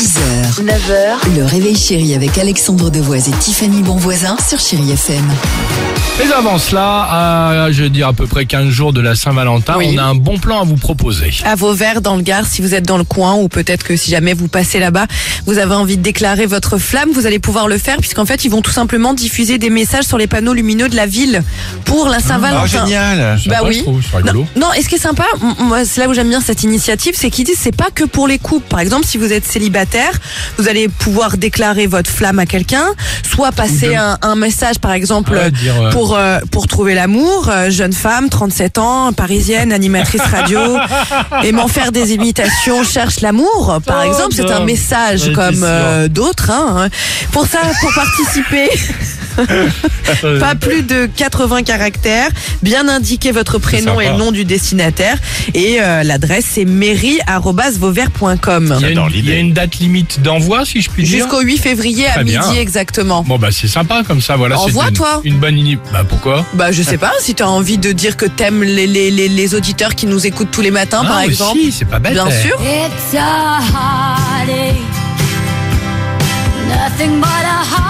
6h, 9h, le réveil chéri avec Alexandre Devoise et Tiffany Bonvoisin sur Chéri FM. Mais avant cela, à, je veux dire à peu près 15 jours de la Saint-Valentin, Oui. on a un bon plan à vous proposer. à vos verres dans le Gard si vous êtes dans le coin ou peut-être que si jamais vous passez là-bas, vous avez envie de déclarer votre flamme, vous allez pouvoir le faire puisqu'en fait ils vont tout simplement diffuser des messages sur les panneaux lumineux de la ville pour la Oh, Saint-Valentin. génial Bah Sympa, oui. je trouve. Non, non, et ce qui est sympa, moi c'est là où j'aime bien cette initiative, c'est qu'ils disent c'est pas que pour les couples. Par exemple, si vous êtes célibataire, vous allez pouvoir déclarer votre flamme à quelqu'un, soit passer un, un message par exemple Ouais, dire, euh, pour euh, pour trouver l'amour, euh, jeune femme, 37 ans, parisienne, animatrice radio, aimant faire des imitations, cherche l'amour. Par Oh, exemple, c'est un non. message Ouais, comme t'es euh, d'autres. Hein. Pour ça, pour participer. Pas plus de 80 caractères, bien indiquer votre prénom et le nom du destinataire et euh, l'adresse c'est mairie@vauvert.com. Il y, a J'adore une, il y a une date limite d'envoi, si je puis dire. Jusqu'au 8 février à midi exactement. Bon bah c'est sympa comme ça, voilà. c'est Envoie-toi. Une, une bonne idée. Bah pourquoi? Bah je sais pas si tu as envie de dire que t'aimes les, les, les, les auditeurs qui nous écoutent tous les matins par Ah, exemple. aussi, c'est pas bête. Bien eh. sûr. It's a heartache, nothing but a heartache.